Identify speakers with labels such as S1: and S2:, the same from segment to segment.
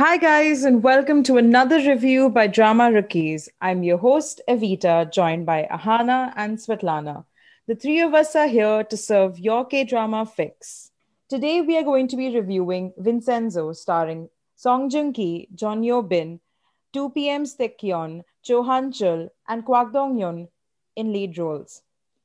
S1: Hi, guys, and welcome to another review by Drama Rookies. I'm your host, Evita, joined by Ahana and Svetlana. The three of us are here to serve your K drama fix. Today, we are going to be reviewing Vincenzo, starring Song Joong Ki, Jeon Yeo Bin, 2 PM's Taecyeon, Cho Han Chul, and Kwak Dong Yeon in lead roles.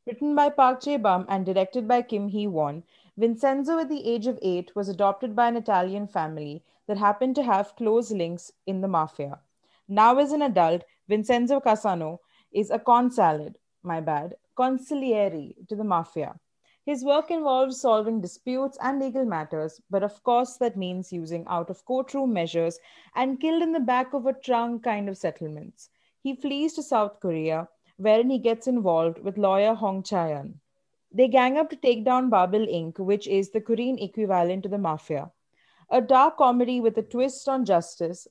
S1: Written by Park Jae Bum and directed by Kim Hee Won, Vincenzo at the age of eight was adopted by an Italian family that happened to have close links in the mafia. Now, as an adult, Vincenzo Casano is a consalid, my bad, consigliere to the mafia. His work involves solving disputes and legal matters, but of course, that means using out of courtroom measures and killed in the back of a trunk kind of settlements. He flees to South Korea, wherein he gets involved with lawyer Hong Cha-young. They gang up to take down Babel Inc., which is the Korean equivalent to the mafia a dark comedy with a twist on justice.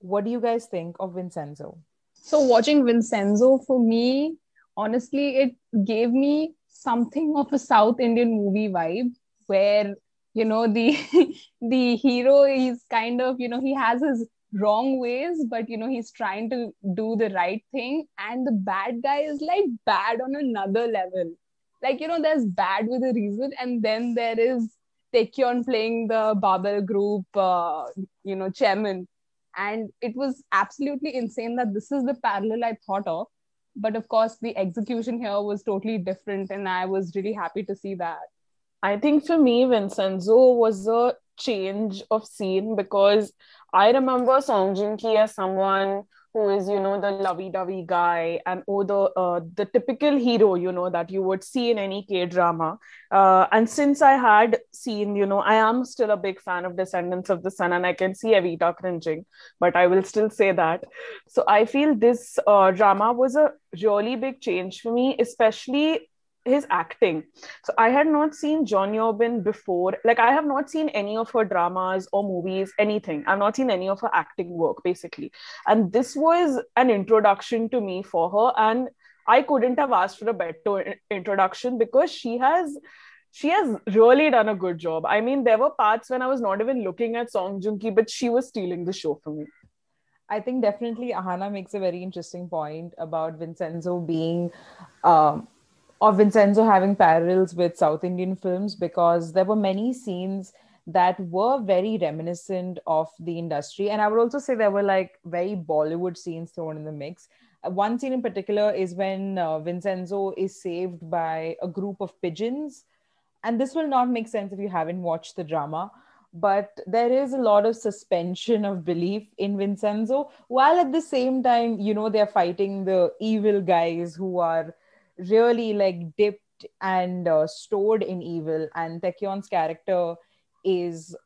S1: What do you guys think of Vincenzo?
S2: So, watching Vincenzo for me, honestly, it gave me something of a South Indian movie vibe where you know the the hero is kind of you know he has his wrong ways but you know he's trying to do the right thing and the bad guy is like bad on another level. Like you know there's bad with a reason and then there is Taecyeon playing the Babel group uh, you know chairman. And it was absolutely insane that this is the parallel I thought of. But of course the execution here was totally different and I was really happy to see that.
S3: I think for me Vincenzo was a change of scene because I remember Song Joong Ki as someone who is, you know, the lovey-dovey guy and oh, the uh, the typical hero, you know, that you would see in any K drama. Uh, and since I had seen, you know, I am still a big fan of Descendants of the Sun, and I can see Evita cringing, but I will still say that. So I feel this uh, drama was a really big change for me, especially his acting. So I had not seen Jeon Yeo Bin before. Like I have not seen any of her dramas or movies, anything. I've not seen any of her acting work basically. And this was an introduction to me for her. And I couldn't have asked for a better introduction because she has she has really done a good job. I mean, there were parts when I was not even looking at Song Joong Ki, but she was stealing the show for me.
S1: I think definitely Ahana makes a very interesting point about Vincenzo being um, of Vincenzo having parallels with South Indian films because there were many scenes that were very reminiscent of the industry. And I would also say there were like very Bollywood scenes thrown in the mix. Uh, one scene in particular is when uh, Vincenzo is saved by a group of pigeons. And this will not make sense if you haven't watched the drama. But there is a lot of suspension of belief in Vincenzo, while at the same time, you know, they're fighting the evil guys who are really like dipped and uh, stored in evil. And Taecyeon's character is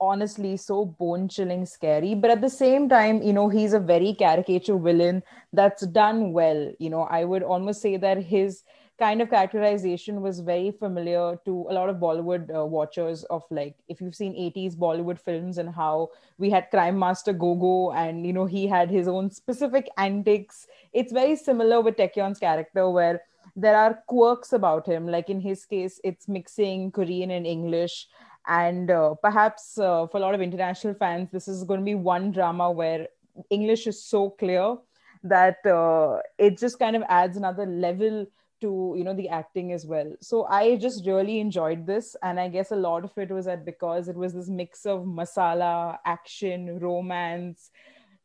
S1: honestly so bone chilling scary. But at the same time you know he's a very caricature villain that's done well. You know i would almost say that his kind of characterization was very familiar to a lot of bollywood uh, watchers of like if you've seen 80s bollywood films and how we had crime master gogo and you know he had his own specific antics it's very similar with Taecyeon's character where there are quirks about him. Like in his case, it's mixing Korean and English. And uh, perhaps uh, for a lot of international fans, this is going to be one drama where English is so clear that uh, it just kind of adds another level to you know the acting as well. So i just really enjoyed this and i guess a lot of it was that because it was this mix of masala action romance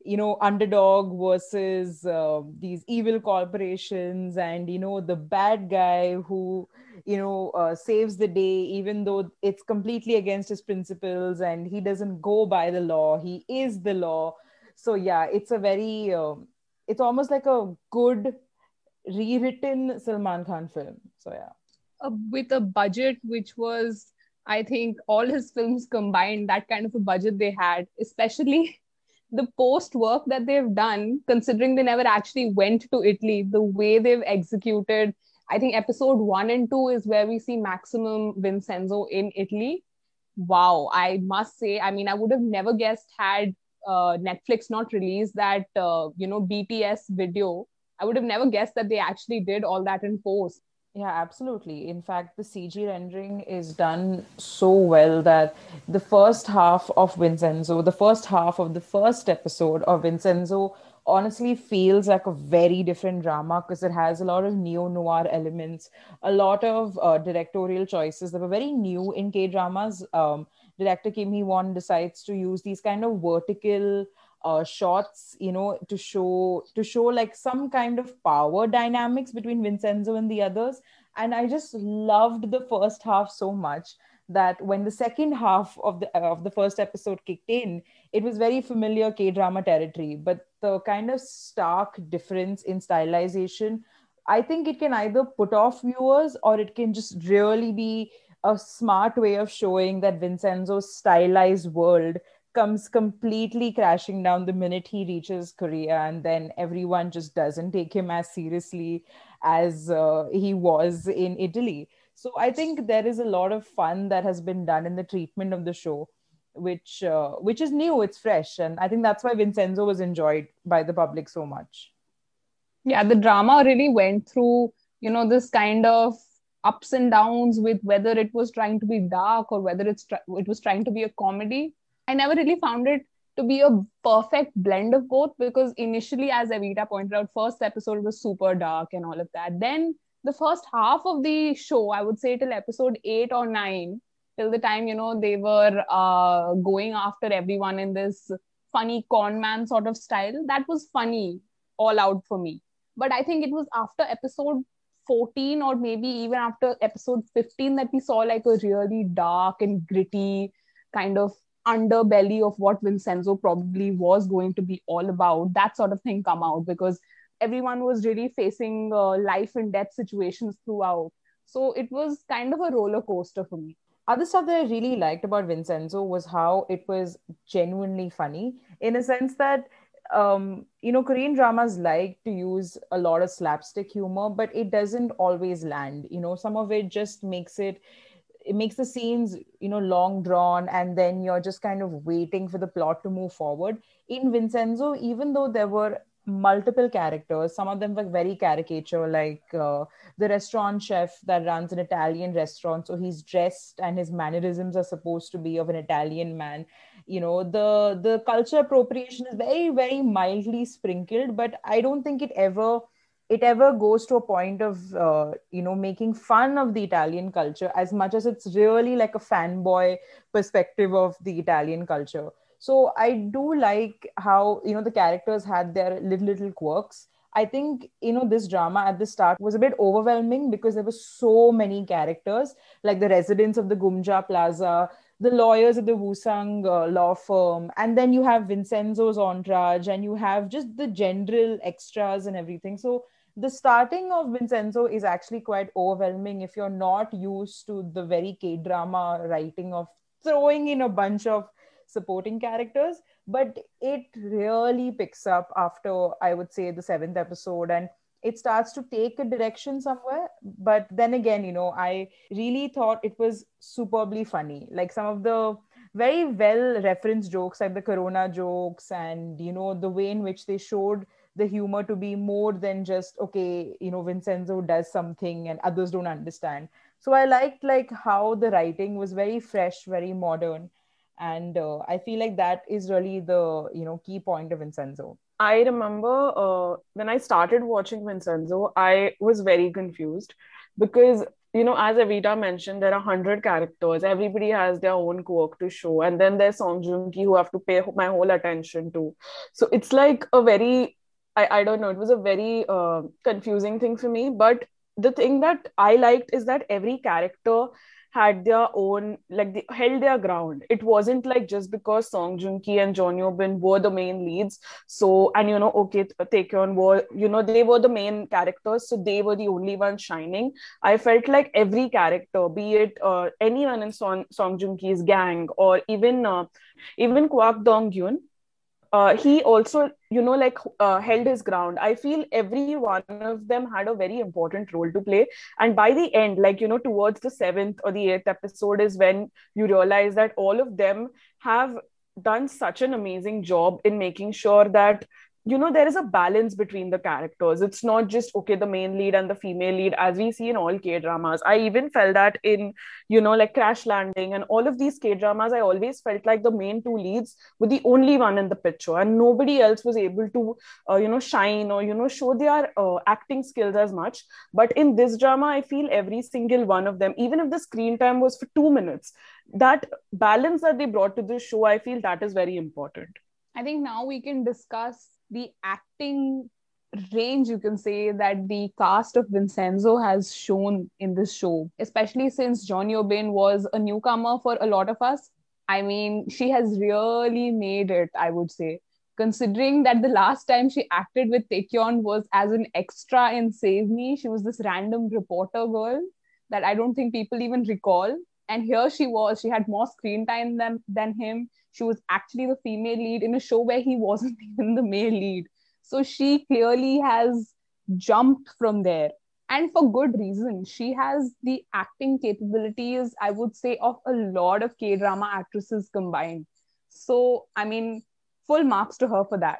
S1: you know underdog versus uh, these evil corporations and you know the bad guy who you know uh, saves the day even though it's completely against his principles and he doesn't go by the law he is the law. So yeah it's a very uh, it's almost like a good rewritten salman khan film so yeah
S2: uh, with a budget which was i think all his films combined that kind of a budget they had especially the post work that they've done, considering they never actually went to Italy, the way they've executed, I think episode one and two is where we see maximum Vincenzo in Italy. Wow, I must say, I mean, I would have never guessed had uh, Netflix not released that, uh, you know, BTS video. I would have never guessed that they actually did all that in post.
S1: Yeah, absolutely. In fact, the CG rendering is done so well that the first half of Vincenzo, the first half of the first episode of Vincenzo, honestly feels like a very different drama because it has a lot of neo noir elements, a lot of uh, directorial choices that were very new in K dramas. Um, director Kim Hee Won decides to use these kind of vertical uh, shots you know to show to show like some kind of power dynamics between vincenzo and the others. And i just loved the first half so much that when the second half of the of the first episode kicked in it was very familiar k drama territory. But the kind of stark difference in stylization i think it can either put off viewers or it can just really be a smart way of showing that vincenzo's stylized world comes completely crashing down the minute he reaches Korea, and then everyone just doesn't take him as seriously as uh, he was in Italy. So I think there is a lot of fun that has been done in the treatment of the show, which uh, which is new, it's fresh, and I think that's why Vincenzo was enjoyed by the public so much.
S2: Yeah, the drama really went through, you know, this kind of ups and downs with whether it was trying to be dark or whether it's it was trying to be a comedy I never really found it to be a perfect blend of both because initially, as Evita pointed out, first episode was super dark and all of that. Then the first half of the show, I would say till episode eight or nine, till the time you know they were uh, going after everyone in this funny con man sort of style, that was funny all out for me. But I think it was after episode 14 or maybe even after episode 15 that we saw like a really dark and gritty kind of underbelly of what Vincenzo probably was going to be all about, that sort of thing come out because everyone was really facing uh, life and death situations throughout. So it was kind of a roller coaster for me.
S1: Other stuff that I really liked about Vincenzo was how it was genuinely funny in a sense that um, you know, Korean dramas like to use a lot of slapstick humor, but it doesn't always land. You know, some of it just makes it it makes the scenes you know long drawn and then you're just kind of waiting for the plot to move forward. In vincenzo even though there were multiple characters some of them were very caricature like uh, the restaurant chef that runs an italian restaurant so he's dressed and his mannerisms are supposed to be of an italian man. You know the the culture appropriation is very very mildly sprinkled but i don't think it ever it ever goes to a point of uh, you know making fun of the italian culture as much as it's really like a fanboy perspective of the italian culture. So i do like how you know the characters had their little little quirks. I think you know this drama at the start was a bit overwhelming because there were so many characters like the residents of the Geumga Plaza the lawyers at the Wusang uh, law firm, and then you have Vincenzo's entourage, and you have just the general extras and everything. So the starting of Vincenzo is actually quite overwhelming if you're not used to the very K drama writing of throwing in a bunch of supporting characters. But it really picks up after, I would say, the seventh episode and it starts to take a direction somewhere. But then again, you know, I really thought it was superbly funny. Like some of the very well referenced jokes, like the Corona jokes, and, you know, the way in which they showed the humor to be more than just okay you know vincenzo does something and others don't understand so i liked like how the writing was very fresh very modern and uh, i feel like that is really the you know key point of vincenzo
S3: i remember uh, when i started watching vincenzo i was very confused because you know as evita mentioned there are 100 characters. Everybody has their own quirk to show and then there's song joong ki who have to pay my whole attention to. So it's like a very I, I don't know it was a very uh, confusing thing for me. But the thing that i liked is that every character had their own like they held their ground. It wasn't like just because song joong ki and Jeon Yo Bin were the main leads. So and you know okay Taecyeon were you know they were the main characters so they were the only ones shining. I felt like every character be it uh, anyone in song, song joong ki's gang or even uh, even kwak dong yeon uh, he also you know like uh, held his ground. I feel every one of them had a very important role to play. And by the end like you know towards the seventh or the eighth episode is when you realize that all of them have done such an amazing job in making sure that you know there is a balance between the characters. It's not just okay the main lead and the female lead as we see in all k dramas i even felt that in you know like crash landing and all of these k dramas i always felt like the main two leads were the only one in the picture and nobody else was able to uh, you know shine or you know show their uh, acting skills as much. But in this drama i feel every single one of them even if the screen time was for 2 minutes that balance that they brought to this show i feel that is very important.
S2: I think now we can discuss the acting range you can say that the cast of Vincenzo has shown in this show, especially since Jeon Yeo-bin was a newcomer for a lot of us. I mean, she has really made it, I would say. Considering that the last time she acted with Taecyeon was as an extra in Save Me, she was this random reporter girl that I don't think people even recall. And here she was, she had more screen time than, than him she was actually the female lead in a show where he wasn't even the male lead. So she clearly has jumped from there. And for good reason. She has the acting capabilities, I would say, of a lot of K drama actresses combined. So, I mean, full marks to her for that.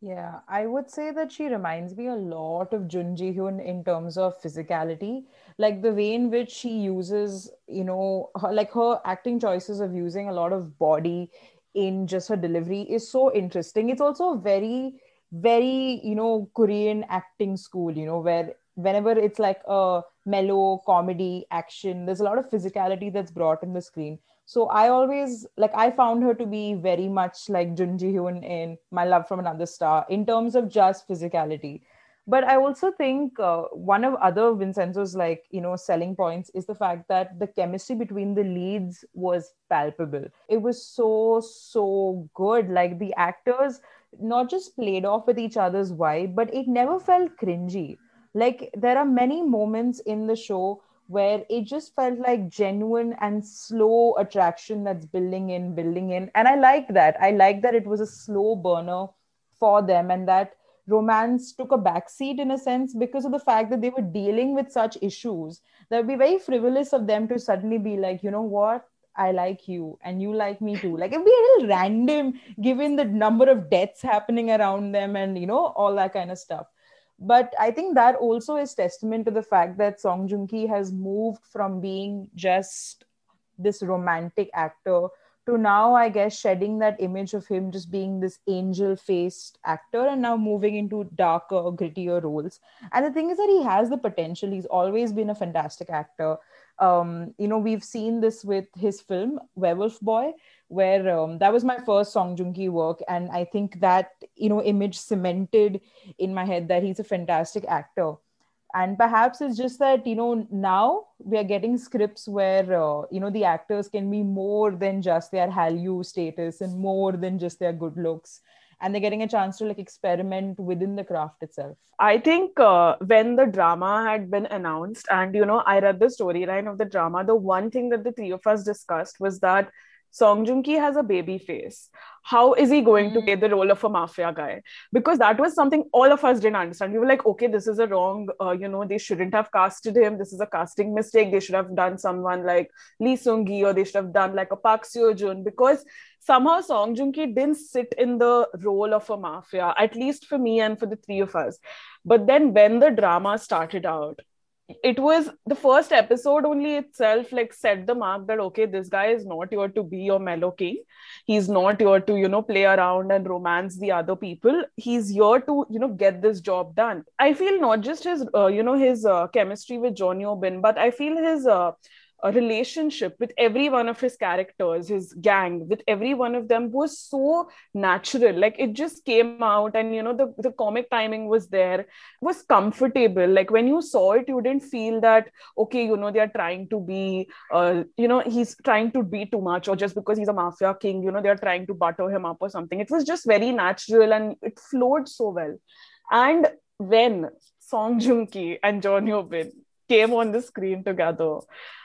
S1: Yeah, I would say that she reminds me a lot of Jun Ji Hyun in terms of physicality, like the way in which she uses, you know, her, like her acting choices of using a lot of body in just her delivery is so interesting. It's also very, very, you know, Korean acting school, you know, where whenever it's like a mellow comedy action, there's a lot of physicality that's brought in the screen. So I always like I found her to be very much like Jun Ji Hyun in My Love from Another Star in terms of just physicality. But I also think uh, one of other Vincenzo's like you know selling points is the fact that the chemistry between the leads was palpable. It was so so good. Like the actors not just played off with each other's vibe, but it never felt cringy. Like there are many moments in the show where it just felt like genuine and slow attraction that's building in, building in. And I like that. I like that it was a slow burner for them and that romance took a backseat in a sense because of the fact that they were dealing with such issues that would be very frivolous of them to suddenly be like, you know what? I like you and you like me too. Like it'd be a little random given the number of deaths happening around them and you know, all that kind of stuff but i think that also is testament to the fact that song joong ki has moved from being just this romantic actor to now i guess shedding that image of him just being this angel faced actor and now moving into darker grittier roles. And the thing is that he has the potential. He's always been a fantastic actor. Um, you know we've seen this with his film werewolf boy where um, that was my first Song Joong Ki work, and I think that you know image cemented in my head that he's a fantastic actor. And perhaps it's just that you know now we are getting scripts where uh, you know the actors can be more than just their Hallyu status and more than just their good looks, and they're getting a chance to like experiment within the craft itself.
S3: I think uh, when the drama had been announced, and you know I read the storyline of the drama, the one thing that the three of us discussed was that Song Joong Ki has a baby face. How is he going mm. to play the role of a mafia guy? Because that was something all of us didn't understand. We were like, okay, this is a wrong, uh, you know, they shouldn't have casted him. This is a casting mistake. They should have done someone like Lee Seung Gi or they should have done like a Park Seo Joon because somehow Song Joong Ki didn't sit in the role of a mafia, at least for me and for the three of us. But then when the drama started out, it was the first episode only itself like set the mark that okay this guy is not here to be your mellow king. He's not here to you know play around and romance the other people. He's here to you know get this job done. I feel not just his uh, you know his uh, chemistry with Jeon Yo-bin but i feel his uh, a relationship with every one of his characters, his gang, with every one of them was so natural. Like it just came out, and you know, the, the comic timing was there, was comfortable. Like when you saw it, you didn't feel that, okay, you know, they're trying to be, uh, you know, he's trying to be too much, or just because he's a mafia king, you know, they're trying to butter him up or something. It was just very natural and it flowed so well. And when Song Joong Ki and Jeon Yo-bin came on the screen together,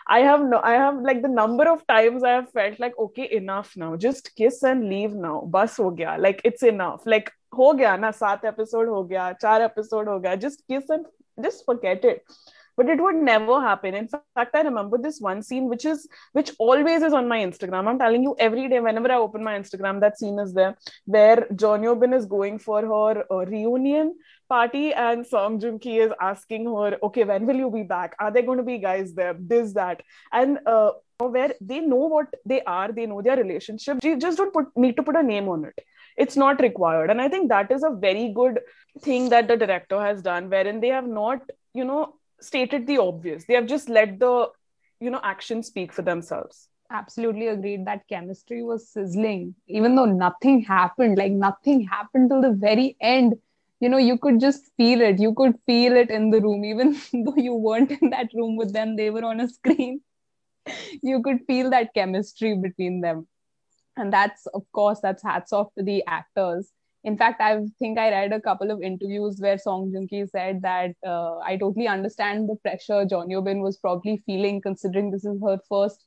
S3: I have no, I have like the number of times I have felt like, okay, enough now. Just kiss and leave now. Bus ho gaya. Like it's enough. Like ho gaya na, saat episode ho gaya, char episode ho gaya. Just kiss and just forget it but it would never happen in fact i remember this one scene which is which always is on my instagram i'm telling you every day whenever i open my instagram that scene is there where Jeon Yeo-bin is going for her uh, reunion party and Song Joong Ki is asking her, okay, when will you be back? Are there going to be guys there? This, that. And uh, where they know what they are, they know their relationship. You just don't put, need to put a name on it. It's not required. And I think that is a very good thing that the director has done, wherein they have not, you know, stated the obvious. They have just let the, you know, action speak for themselves.
S2: Absolutely agreed that chemistry was sizzling even though nothing happened. Like nothing happened till the very end. You know you could just feel it. You could feel it in the room. Even though you weren't in that room with them they were on a screen. You could feel that chemistry between them. And that's of course that's hats off to the actors in fact i think i read a couple of interviews where song joong said that uh, i totally understand the pressure Jeon Yeo-bin was probably feeling considering this is her first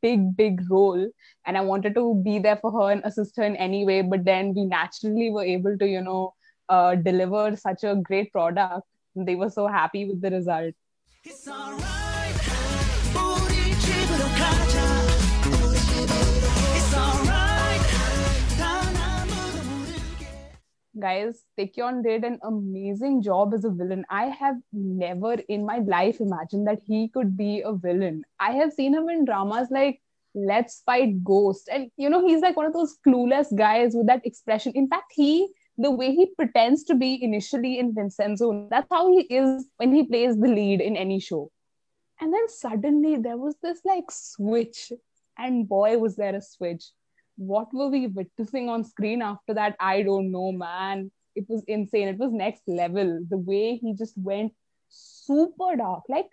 S2: big big role and i wanted to be there for her and assist her in any way but then we naturally were able to you know uh, deliver such a great product. They were so happy with the result. Guys, Taecyeon did an amazing job as a villain. I have never in my life imagined that he could be a villain. I have seen him in dramas like Let's Fight Ghost. And you know, he's like one of those clueless guys with that expression. In fact, he the way he pretends to be initially in Vincenzo, that's how he is when he plays the lead in any show. And then suddenly there was this like switch, and boy, was there a switch. What were we witnessing on screen after that? I don't know, man. It was insane. It was next level. The way he just went super dark, like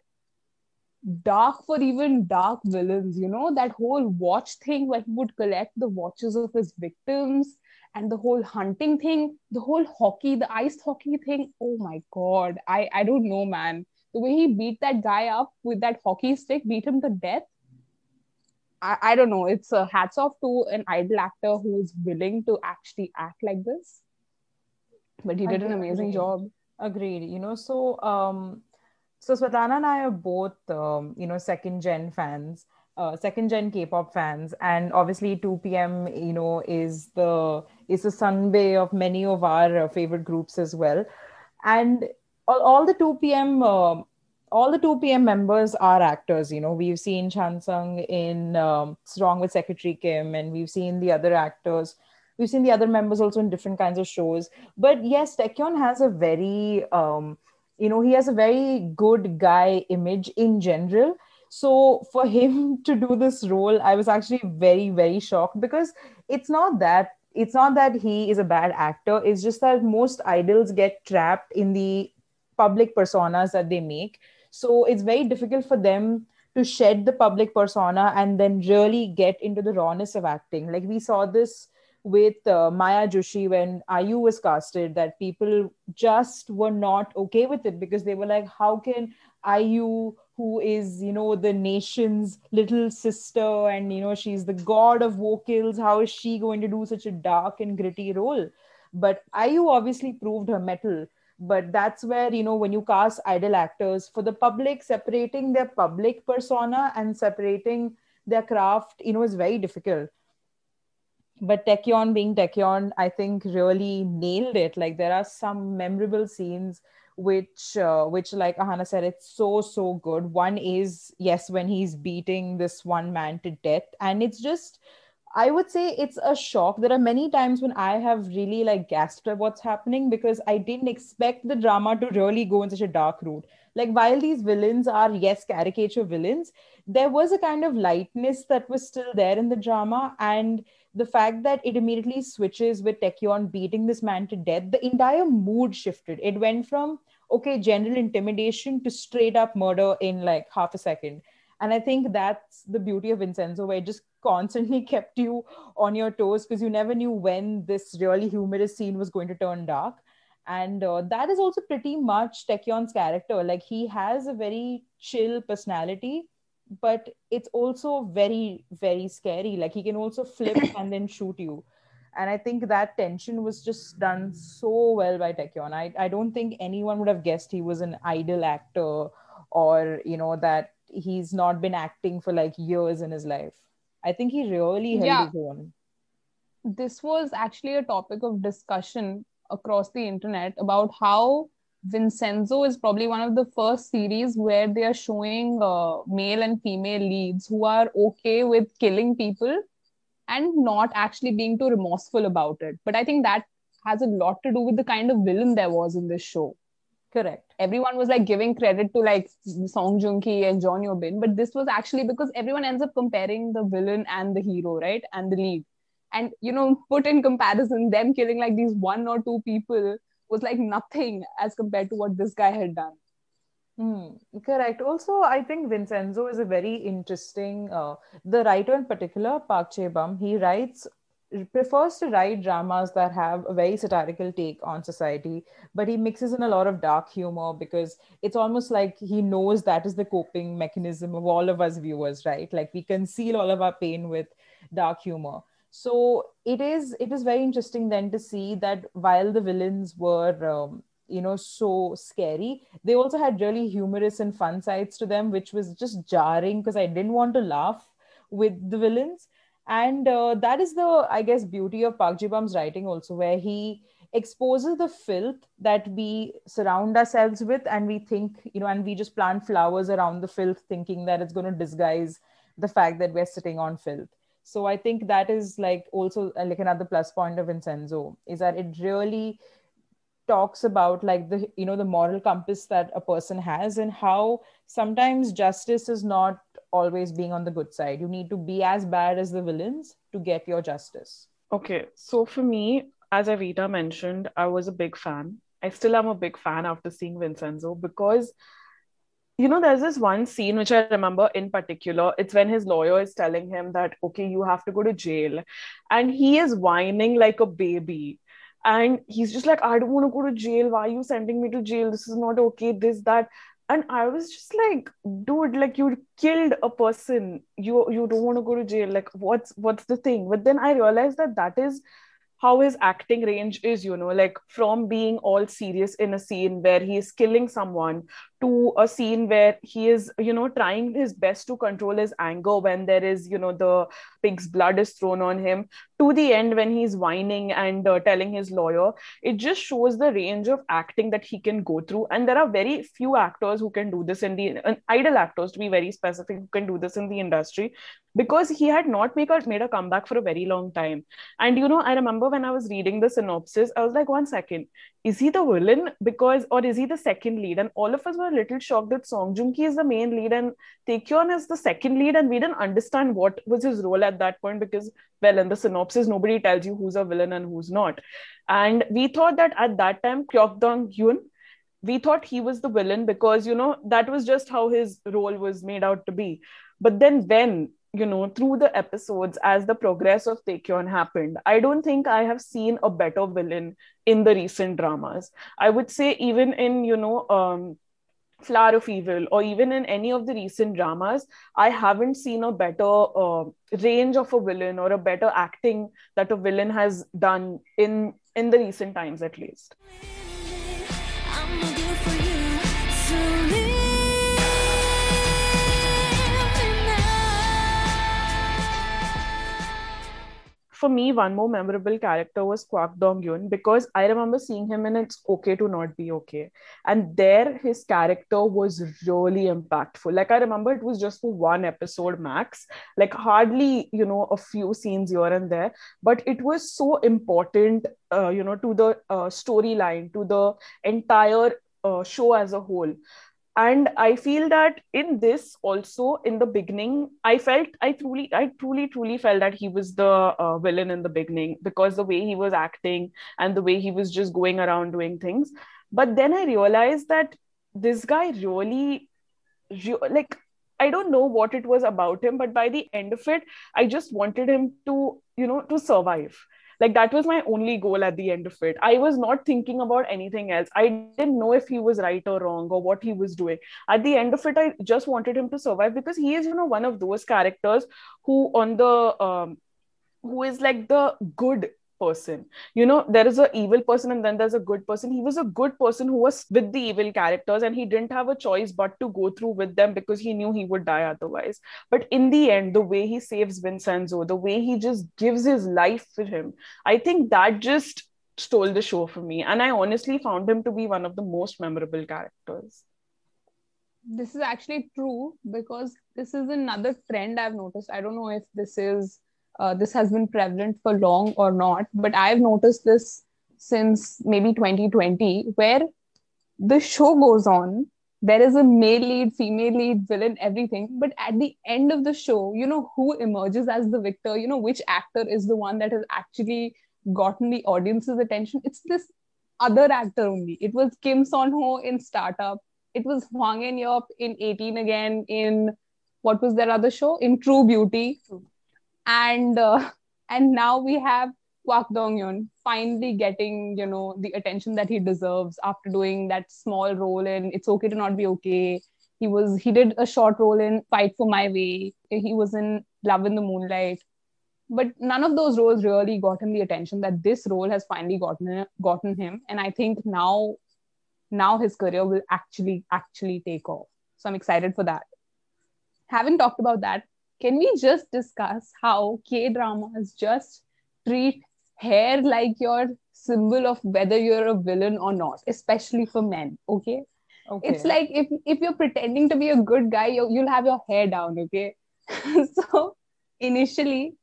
S2: dark for even dark villains, you know, that whole watch thing where he would collect the watches of his victims and the whole hunting thing, the whole hockey, the ice hockey thing. Oh my god, I I don't know, man. The way he beat that guy up with that hockey stick, beat him to death. I, I don't know. It's a hats off to an idol actor who is willing to actually act like this. But he did an amazing job.
S1: Agreed. You know, so um, so Svetlana and I are both um, you know second gen fans uh, second gen K-pop fans, and obviously 2 PM, you know, is the is the sunbae of many of our uh, favorite groups as well, and all, all the 2 PM. Uh, all the 2 PM members are actors. You know, we've seen Chansung in um, Strong with Secretary Kim, and we've seen the other actors. We've seen the other members also in different kinds of shows. But yes, Taecyeon has a very, um, you know, he has a very good guy image in general so for him to do this role i was actually very very shocked because it's not that it's not that he is a bad actor it's just that most idols get trapped in the public personas that they make so it's very difficult for them to shed the public persona and then really get into the rawness of acting. Like we saw this with uh, My Ajusshi when IU was casted that people just were not okay with it because they were like, how can IU who is you know the nation's little sister and you know she's the god of vocals how is she going to do such a dark and gritty role? But IU obviously proved her mettle but that's where you know when you cast idol actors for the public separating their public persona and separating their craft you know is very difficult. But Taecyeon being Taecyeon, I think really nailed it. Like there are some memorable scenes which uh, which like ahana said it's so so good. One is yes when he's beating this one man to death. And it's just i would say it's a shock there are many times when i have really like gasped at what's happening because i didn't expect the drama to really go in such a dark route like while these villains are yes caricature villains there was a kind of lightness that was still there in the drama and the fact that it immediately switches with Taecyeon beating this man to death, the entire mood shifted. It went from okay, general intimidation to straight up murder in like half a second. And I think that's the beauty of Vincenzo, where it just constantly kept you on your toes because you never knew when this really humorous scene was going to turn dark. And uh, that is also pretty much Taecyeon's character. Like he has a very chill personality, but it's also very, very scary. Like he can also flip and then shoot you and I think that tension was just done so well by Taecyeon I, I don't think anyone would have guessed he was an idol actor or you know that he's not been acting for like years in his life i think he really held
S2: Yeah.
S1: his own
S2: this was actually a topic of discussion across the internet about how Vincenzo is probably one of the first series where they are showing uh, male and female leads who are okay with killing people and not actually being too remorseful about it. But I think that has a lot to do with the kind of villain there was in this show.
S1: Correct
S2: Everyone was like giving credit to like Song Joong Ki and Jeon Yeo Bin, but this was actually because everyone ends up comparing the villain and the hero, right? And the lead and you know put in comparison them killing like these one or two people was like nothing as compared to what this guy had done
S1: Hmm, correct. Also, I think Vincenzo is a very interesting. Uh, the writer in particular, Park Jae Bum, he writes prefers to write dramas that have a very satirical take on society, but he mixes in a lot of dark humor because it's almost like he knows that is the coping mechanism of all of us viewers, right? Like we conceal all of our pain with dark humor. So it is it is very interesting then to see that while the villains were um, you know so scary they also had really humorous and fun sides to them which was just jarring because i didn't want to laugh with the villains and uh, that is the i guess beauty of park jae-bum's writing also where he exposes the filth that we surround ourselves with and we think you know and we just plant flowers around the filth thinking that it's going to disguise the fact that we're sitting on filth. So i think that is like also uh, like another plus point of vincenzo is that it really talks about like the you know the moral compass that a person has and how sometimes justice is not always being on the good side you need to be as bad as the villains to get your justice
S3: Okay, so for me, as Evita mentioned, I was a big fan. I still am a big fan after seeing Vincenzo because, you know, there's this one scene which I remember in particular. It's when his lawyer is telling him that, okay, you have to go to jail. And he is whining like a baby. And he's just like, I don't want to go to jail. Why are you sending me to jail? This is not okay. This, that. And I was just like, dude, like you killed a person. You you don't want to go to jail. Like, what's what's the thing? But then I realized that that is how his acting range is, you know, like from being all serious in a scene where he is killing someone to a scene where he is, you know, trying his best to control his anger when there is, you know, the pig's blood is thrown on him, to the end when he's whining and uh, telling his lawyer. It just shows the range of acting that he can go through. And there are very few actors who can do this in the, uh, idol actors to be very specific, who can do this in the industry because he had not make a, made a comeback for a very long time. And you know, I remember when I was reading the synopsis, I was like, one second, is he the villain? Because, or is he the second lead? And all of us were a little shocked that Song Joong Ki is the main lead and Taecyeon is the second lead. And we didn't understand what was his role at that point because, well, in the synopsis, nobody tells you who's a villain and who's not. And we thought that at that time, Kwak Dong Yeon, we thought he was the villain because, you know, that was just how his role was made out to be. But then when you know through the episodes as the progress of Taecyeon happened I don't think I have seen a better villain in the recent dramas. I would say even in you know um Flower of Evil or even in any of the recent dramas I haven't seen a better uh, range of a villain or a better acting that a villain has done in in the recent times at least
S4: for me,
S3: one more memorable character was Kwak Dong Yeon because I remember seeing him in It's Okay to Not Be Okay. And there, his character was really impactful. Like, I remember it was just for one episode max, like, hardly, you know, a few scenes here and there, but it was so important, uh, you know, to the uh, storyline, to the entire uh, show as a whole and i feel that in this also in the beginning i felt i truly i truly truly felt that he was the uh, villain in the beginning because the way he was acting and the way he was just going around doing things. But then i realized that this guy really re- like i don't know what it was about him but by the end of it i just wanted him to you know to survive like that was my only goal at the end of it. I was not thinking about anything else. I didn't know if he was right or wrong or what he was doing. At the end of it i just wanted him to survive because he is you know one of those characters who on the um, who is like the good person. You know, there is a evil person and then there's a good person. He was a good person who was with the evil characters and he didn't have a choice but to go through with them because he knew he would die otherwise. But in the end, the way he saves Vincenzo, the way he just gives his life for him, I think that just stole the show for me. And I honestly found him to be one of the most memorable characters.
S2: this is actually true because this is another trend I've noticed. I don't know if this is uh, this has been prevalent for long or not, but I've noticed this since maybe 2020, where the show goes on. There is a male lead, female lead, villain, everything. But at the end of the show, you know who emerges as the victor. You know which actor is the one that has actually gotten the audience's attention. It's this other actor only. It was Kim Seon Ho in Startup it was Hwang In Youp in 18 again in what was their other show in True Beauty, and uh, and now we have Kwak Dong Yeon finally getting you know the attention that he deserves after doing that small role in It's Okay to Not Be Okay. He was he did a short role in Fight for My Way. He was in Love in the Moonlight. But none of those roles really got him the attention that this role has finally gotten gotten him. And I think now now his career will actually actually take off so i'm excited for that Haven't talked about that can we just discuss how k dramas just treat hair like your symbol of whether you're a villain or not especially for men okay,
S1: Okay.
S2: it's like if if you're pretending to be a good guy you, you'll have your hair down okay? So initially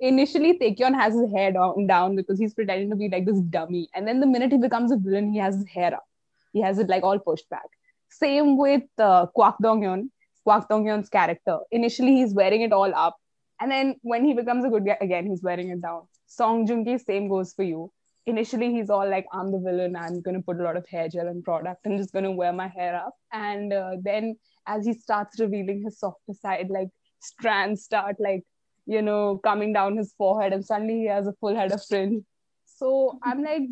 S2: initially Taecyeon has his hair down, down because he's pretending to be like this dummy. And then the minute he becomes a villain he has his hair up. He has it like all pushed back. Same with uh, Kwak Dong Yeon, Kwak Dong Yeon's character. Initially, he's wearing it all up, and then when he becomes a good guy again, he's wearing it down. Song Joong Ki, same goes for you. Initially, he's all like, "I'm the villain. I'm gonna put a lot of hair gel and product. I'm just gonna wear my hair up." And uh, then, as he starts revealing his softer side, like strands start like you know coming down his forehead, and suddenly he has a full head of fringe. So I'm like,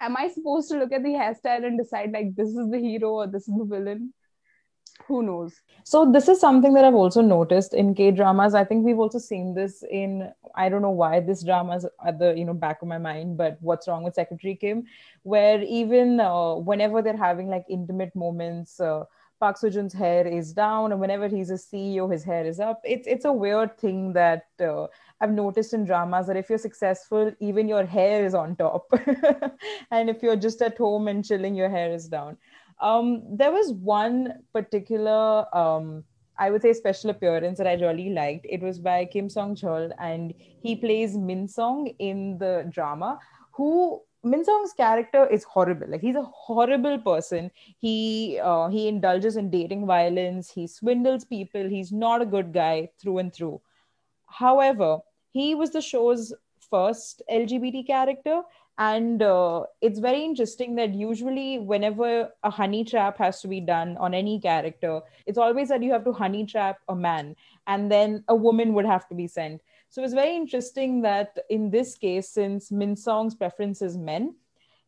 S2: am I supposed to look at the hairstyle and decide like this is the hero or this is the villain? Who knows?
S1: So this is something that I've also noticed in K dramas. I think we've also seen this in I don't know why this drama's at the you know back of my mind, but what's wrong with Secretary Kim, where even uh, whenever they're having like intimate moments, uh, Park Seo-joon's hair is down, and whenever he's a CEO, his hair is up. It's it's a weird thing that uh, I've noticed in dramas that if you're successful, even your hair is on top, and if you're just at home and chilling, your hair is down. Um, there was one particular, um, I would say, special appearance that I really liked. It was by Kim Song Chol, and he plays Min Song in the drama. Who Min Song's character is horrible. Like he's a horrible person. He uh, he indulges in dating violence. He swindles people. He's not a good guy through and through. However, he was the show's first LGBT character, and uh, it's very interesting that usually whenever a honey trap has to be done on any character it's always that you have to honey trap a man and then a woman would have to be sent. So it's very interesting that in this case since min song's preference is men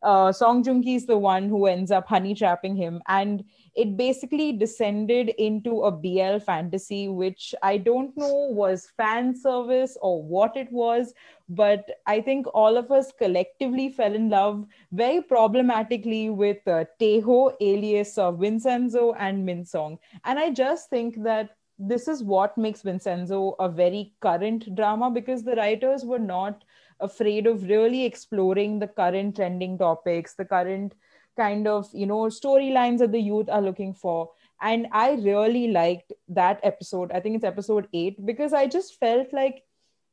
S1: uh, Song Joong Ki is the one who ends up honey trapping him, and it basically descended into a BL fantasy, which I don't know was fan service or what it was, but I think all of us collectively fell in love very problematically with uh, Teho, alias of Vincenzo, and Min Song, and I just think that this is what makes Vincenzo a very current drama because the writers were not afraid of really exploring the current trending topics, the current kind of you know storylines that the youth are looking for. And I really liked that episode. I think it's episode eight because I just felt like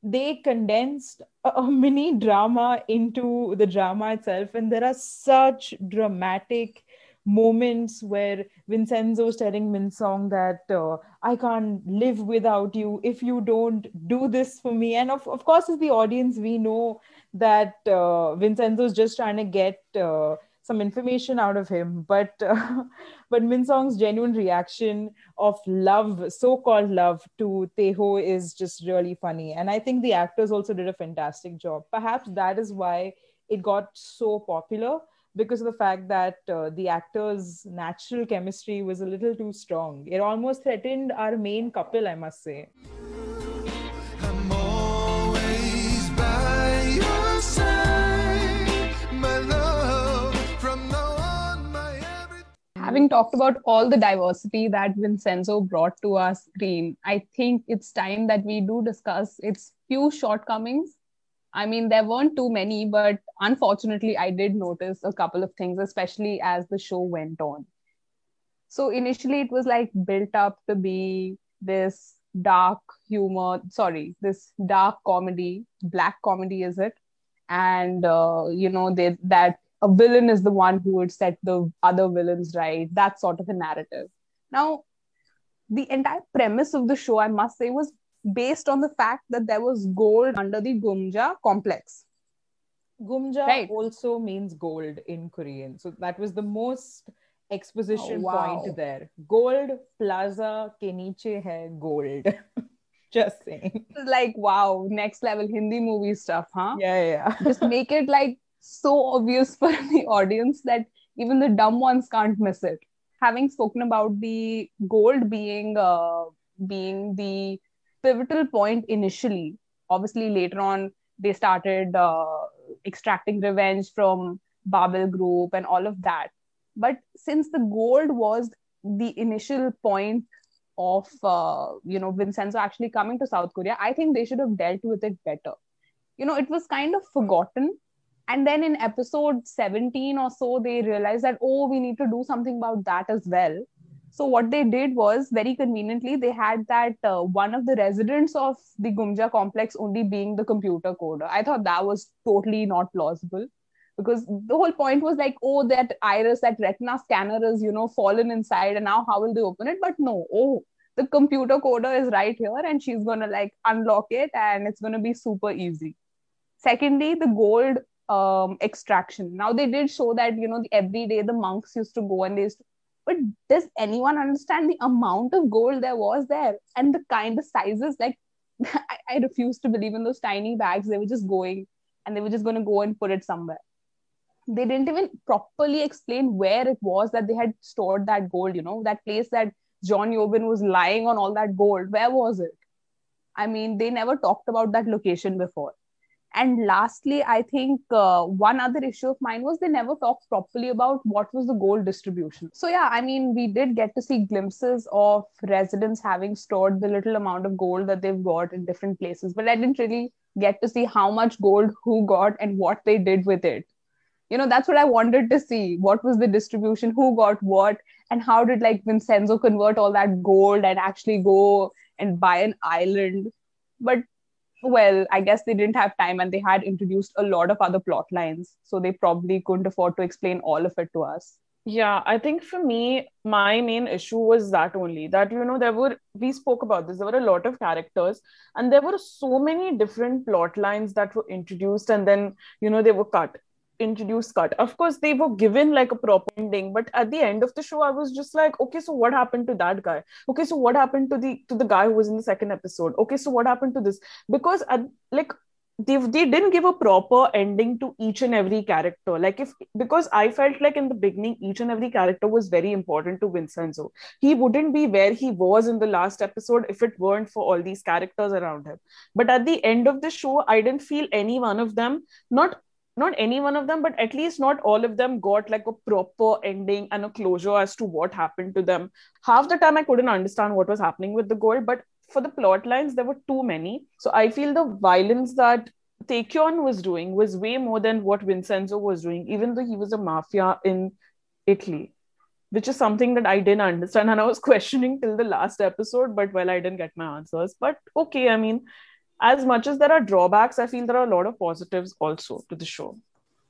S1: they condensed a, a mini drama into the drama itself, and there are such dramatic moments where Vincenzo Vincenzo's telling Minsong that uh, I can't live without you if you don't do this for me. And of, of course, as the audience, we know that uh, Vincenzo's just trying to get uh, some information out of him. But uh, but Minsong's genuine reaction of love, so-called love, to Teho is just really funny. And I think the actors also did a fantastic job. Perhaps that is why it got so popular because of the fact that uh, the actors' natural chemistry was a little too strong. It almost threatened our main couple, I must say.
S2: Having talked about all the diversity that Vincenzo brought to our screen, I think it's time that we do discuss its few shortcomings. I mean, there weren't too many, but unfortunately, I did notice a couple of things, especially as the show went on. So initially, it was like built up to be this dark humor, sorry, this dark comedy, black comedy, is it? And, uh, you know, they, that a villain is the one who would set the other villains right, that sort of a narrative. Now, the entire premise of the show, I must say, was based on the fact that there was gold under the Geumga complex.
S1: Geumga
S2: Right.
S1: also means gold in Korean. So that was the most exposition
S2: Oh, wow.
S1: point there. Gold plaza ke niche hai gold. Just saying.
S2: Like, wow, next level Hindi movie stuff, huh?
S1: Yeah, yeah.
S2: Just make it like so obvious for the audience that even the dumb ones can't miss it. Having spoken about the gold being uh, being the pivotal point initially, obviously later on they started uh, extracting revenge from Babel Group and all of that. But since the gold was the initial point of uh, you know Vincenzo actually coming to South Korea, I think they should have dealt with it better. You know, it was kind of forgotten. And then in episode 17 or so, they realized that, oh, we need to do something about that as well. So what they did was very conveniently, they had that uh, one of the residents of the Geumga complex only being the computer coder. I thought that was totally not plausible because the whole point was like, oh, that iris, that retina scanner is, you know, fallen inside and now how will they open it? But no, oh, the computer coder is right here and she's going to like unlock it and it's going to be super easy. Secondly, the gold um, extraction. Now they did show that, you know, every day the monks used to go and they used to but does anyone understand the amount of gold there was there and the kind of sizes? Like I, I refuse to believe in those tiny bags. They were just going and they were just going to go and put it somewhere. They didn't even properly explain where it was that they had stored that gold you know that place that Jeon Yeo-bin was lying on all that gold. Where was it? I mean they never talked about that location before and lastly, I think uh, one other issue of mine was they never talked properly about what was the gold distribution. So, yeah, I mean, we did get to see glimpses of residents having stored the little amount of gold that they've got in different places, but I didn't really get to see how much gold who got and what they did with it. You know, that's what I wanted to see. What was the distribution? Who got what? And how did like Vincenzo convert all that gold and actually go and buy an island? But well, I guess they didn't have time and they had introduced a lot of other plot lines. So they probably couldn't afford to explain all of it to us.
S3: Yeah, I think for me, my main issue was that only that, you know, there were, we spoke about this, there were a lot of characters and there were so many different plot lines that were introduced and then, you know, they were cut, introduced, cut. Of course, they were given like a proper ending, but at the end of the show, I was just like, okay, so what happened to that guy? Okay, so what happened to the to the guy who was in the second episode? Okay, so what happened to this? Because like they, they didn't give a proper ending to each and every character like if because i felt like in the beginning each and every character was very important to vincenzo he wouldn't be where he was in the last episode if it weren't for all these characters around him but at the end of the show i didn't feel any one of them not not any one of them but at least not all of them got like a proper ending and a closure as to what happened to them half the time i couldn't understand what was happening with the gold but for the plot lines, there were too many. So I feel the violence that Taecyeon was doing was way more than what Vincenzo was doing, even though he was a mafia in Italy, which is something that I didn't understand. And I was questioning till the last episode, but well, I didn't get my answers. But okay, I mean, as much as there are drawbacks, I feel there are a lot of positives also to the show.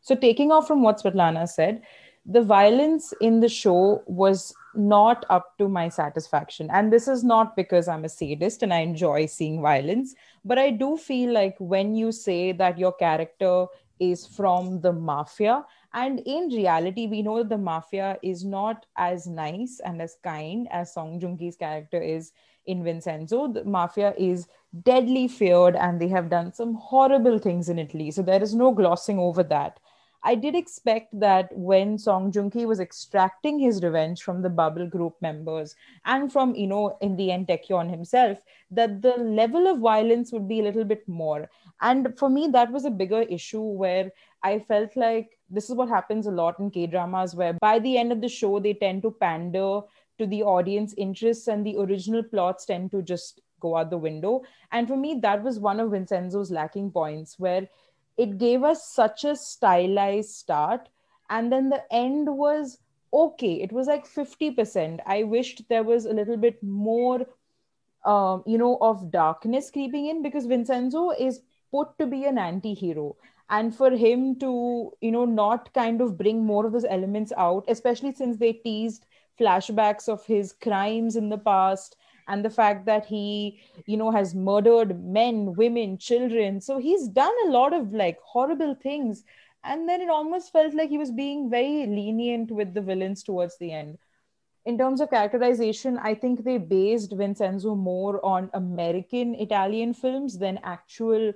S1: So, taking off from what Svetlana said, the violence in the show was not up to my satisfaction. And this is not because I'm a sadist and I enjoy seeing violence, but I do feel like when you say that your character is from the mafia, and in reality, we know that the mafia is not as nice and as kind as Song Joong Ki's character is in Vincenzo. The mafia is deadly feared and they have done some horrible things in Italy. So there is no glossing over that. I did expect that when Song Joong Ki was extracting his revenge from the Babel Group members and from, you know, in the end, Taecyeon himself, that the level of violence would be a little bit more. And for me, that was a bigger issue where I felt like this is what happens a lot in K dramas, where by the end of the show, they tend to pander to the audience interests and the original plots tend to just go out the window. And for me, that was one of Vincenzo's lacking points, where it gave us such a stylized start. And then the end was okay. It was like 50%. I wished there was a little bit more um, you know, of darkness creeping in because Vincenzo is put to be an anti-hero. And for him to, you know, not kind of bring more of those elements out, especially since they teased flashbacks of his crimes in the past and the fact that he, you know, has murdered men, women, children. So he's done a lot of like horrible things. And then it almost felt like he was being very lenient with the villains towards the end in terms of characterization, I think they based Vincenzo more on American Italian films than actual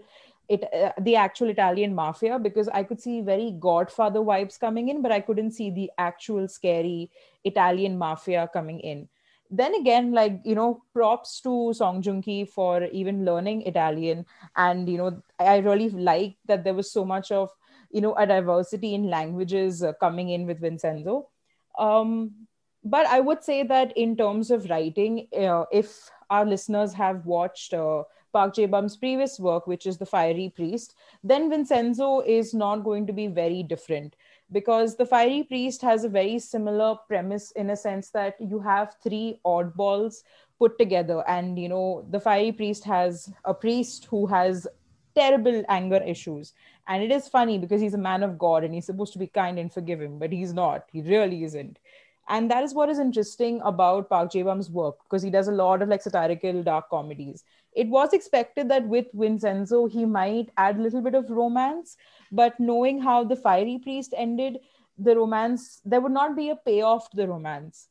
S1: it uh, the actual Italian mafia because I could see very Godfather vibes coming in, but I couldn't see the actual scary Italian mafia coming in. Then again, like you know, props to Song Joong Ki for even learning Italian, and you know, I really like that there was so much of you know a diversity in languages uh, coming in with Vincenzo. Um, but I would say that in terms of writing, uh, if our listeners have watched uh, Park Jae-bum's previous work, which is The Fiery Priest, then Vincenzo is not going to be very different because The Fiery Priest has a very similar premise in a sense that you have three oddballs put together. And, you know, The Fiery Priest has a priest who has terrible anger issues. And it is funny because he's a man of God and he's supposed to be kind and forgiving, but he's not. He really isn't and that is what is interesting about Park Jae-bum's work because he does a lot of like satirical dark comedies. It was expected that with Vincenzo he might add a little bit of romance, but knowing how the Fiery Priest ended, the romance there would not be a payoff to the romance.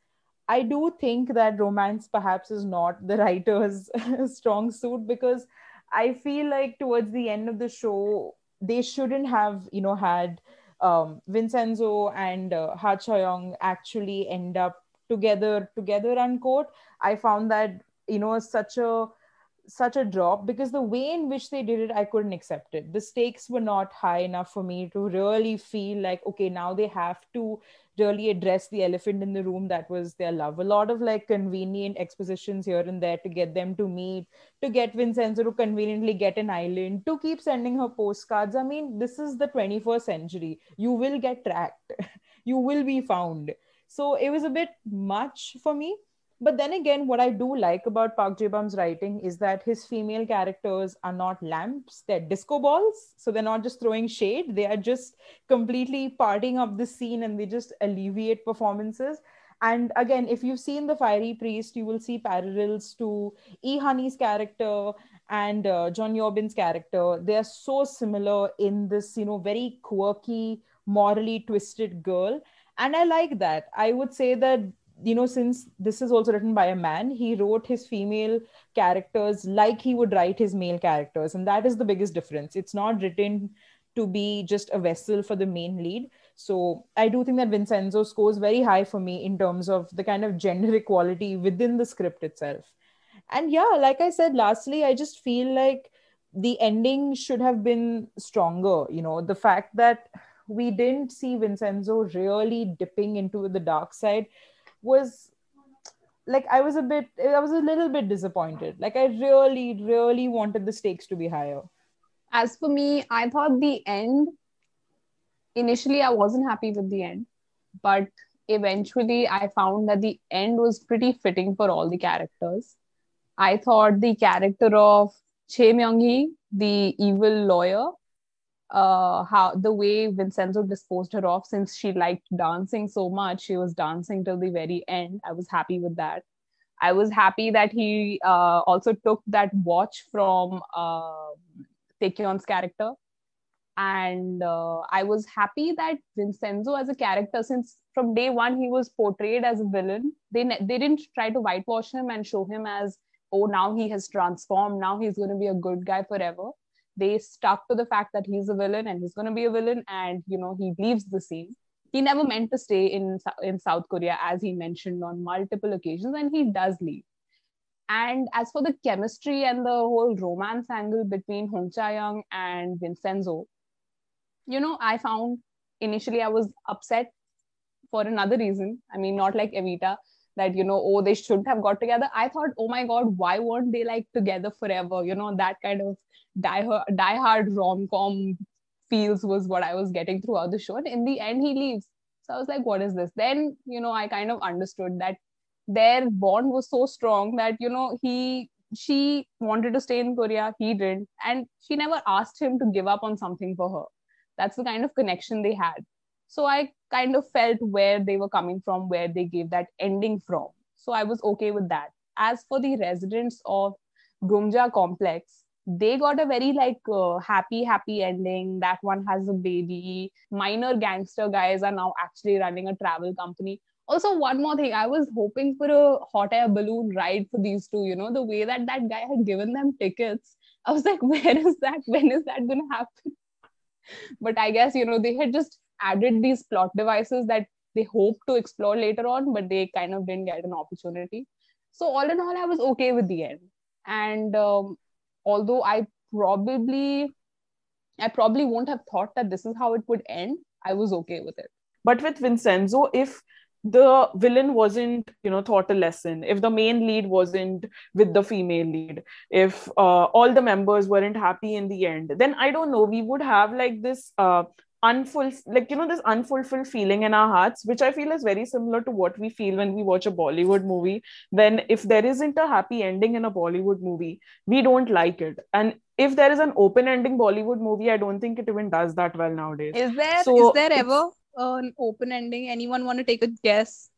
S1: I do think that romance perhaps is not the writer's strong suit because I feel like towards the end of the show they shouldn't have you know had um, Vincenzo and uh, Hong Cha-young actually end up together, together unquote. I found that you know such a such a drop because the way in which they did it i couldn't accept it. The stakes were not high enough for me to really feel like okay now they have to really address the elephant in the room that was their love. A lot of like convenient expositions here and there to get them to meet to get vincenzo to conveniently get an island to keep sending her postcards. I mean this is the 21st century. You will get tracked. You will be found. So it was a bit much for me but then again, what I do like about Park Jae-bum's writing is that his female characters are not lamps; they're disco balls. So they're not just throwing shade; they are just completely partying up the scene, and they just alleviate performances. And again, if you've seen the Fiery Priest, you will see parallels to E. Honey's character and uh, Jeon Yeo-bin's character. They are so similar in this, you know, very quirky, morally twisted girl. And I like that. I would say that you know since this is also written by a man he wrote his female characters like he would write his male characters. And that is the biggest difference. It's not written to be just a vessel for the main lead. So i do think that vincenzo scores very high for me in terms of the kind of gender equality within the script itself. And yeah like i said lastly i just feel like the ending should have been stronger you know the fact that we didn't see vincenzo really dipping into the dark side was like I was a bit, I was a little bit disappointed. Like I really, really wanted the stakes to be higher.
S2: As for me, I thought the end, initially, I wasn't happy with the end, but eventually, I found that the end was pretty fitting for all the characters. I thought the character of Choi Myung Hee, the evil lawyer, uh, how the way Vincenzo disposed her off since she liked dancing so much, she was dancing till the very end. I was happy with that. I was happy that he uh, also took that watch from uh, Taecyeon's character. And uh, I was happy that Vincenzo, as a character, since from day one he was portrayed as a villain, they, ne- they didn't try to whitewash him and show him as, oh, now he has transformed, now he's going to be a good guy forever they stuck to the fact that he's a villain and he's going to be a villain and you know he leaves the scene he never meant to stay in in south korea as he mentioned on multiple occasions and he does leave and as for the chemistry and the whole romance angle between hong cha young and vincenzo you know i found initially I was upset for another reason. I mean, not like Evita that you know, oh, they shouldn't have got together. I thought, oh my god, why weren't they like together forever? You know, that kind of die die hard rom com feels was what I was getting throughout the show. And in the end, he leaves. So I was like, what is this? Then you know, I kind of understood that their bond was so strong that you know he she wanted to stay in Korea, he didn't, and she never asked him to give up on something for her. That's the kind of connection they had. So I kind of felt where they were coming from, where they gave that ending from. So I was okay with that. As for the residents of Geumga complex, they got a very like uh, happy, happy ending. That one has a baby. Minor gangster guys are now actually running a travel company. Also one more thing. I was hoping for a hot air balloon ride for these two you know? The way that that guy had given them tickets i was like where is that? When is that going to happen? But i guess you know they had just added these plot devices that they hope to explore later on but they kind of didn't get an opportunity. So all in all i was okay with the end. And um, although i probably i probably won't have thought that this is how it would end i was okay with it.
S3: But with vincenzo if the villain wasn't you know taught a lesson if the main lead wasn't with the female lead if uh, all the members weren't happy in the end then i don't know. We would have like this uh, unfulfilled like you know this unfulfilled feeling in our hearts which i feel is very similar to what we feel when we watch a bollywood movie then if there isn't a happy ending in a bollywood movie we don't like it and if there is an open ending bollywood movie i don't think it even does that well nowadays
S2: is there is
S3: So
S2: is
S3: there
S2: ever an open ending anyone want to take a guess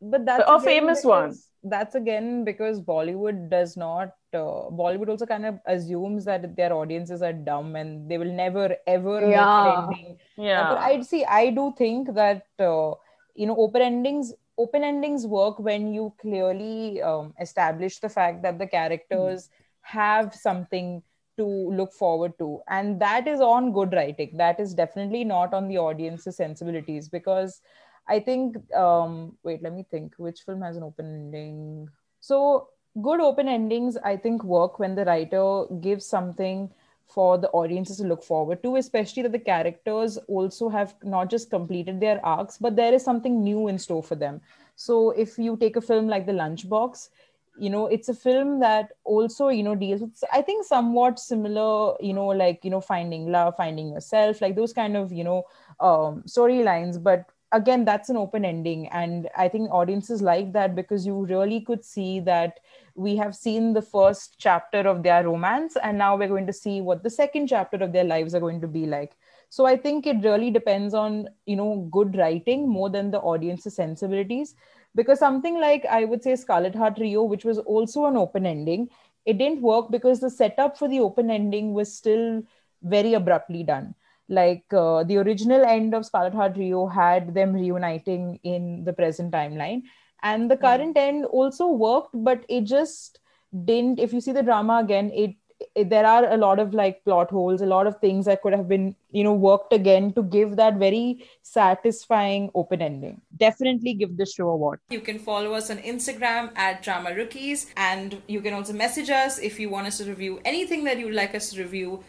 S1: but that's
S3: A
S1: again
S3: famous one.
S1: That's again because Bollywood does not. Uh, Bollywood also kind of assumes that their audiences are dumb and they will never ever make
S2: Yeah.
S1: an ending.
S3: yeah
S1: But I'd see. I do think that uh, you know open endings. Open endings work when you clearly um, establish the fact that the characters have something to look forward to, and that is on good writing. That is definitely not on the audience's sensibilities because I think. Um, wait, let me think. Which film has an open ending? So good open endings, I think, work when the writer gives something for the audiences to look forward to, especially that the characters also have not just completed their arcs, but there is something new in store for them. So if you take a film like The Lunchbox, you know, it's a film that also, you know, deals with, I think, somewhat similar, you know, like, you know, finding love, finding yourself, like those kind of, you know, um, storylines. But again, that's an open ending. And I think audiences like that because you really could see that we have seen the first chapter of their romance and now we're going to see what the second chapter of their lives are going to be like. So i think it really depends on you know good writing more than the audience's sensibilities. Because something like i would say Scarlet Heart Ryeo which was also an open ending it didn't work because the setup for the open ending was still very abruptly done. Like uh, the original end of Scarlet Heart Ryeo had them reuniting in the present timeline and the hmm. current end also worked but it just didn't if you see the drama again it, it there are a lot of like plot holes a lot of things that could have been you know worked again to give that very satisfying open ending. Definitely give this show a watch.
S5: You can follow us on Instagram at Drama Rookies, and you can also message us if you want us to review anything that you'd like us to review.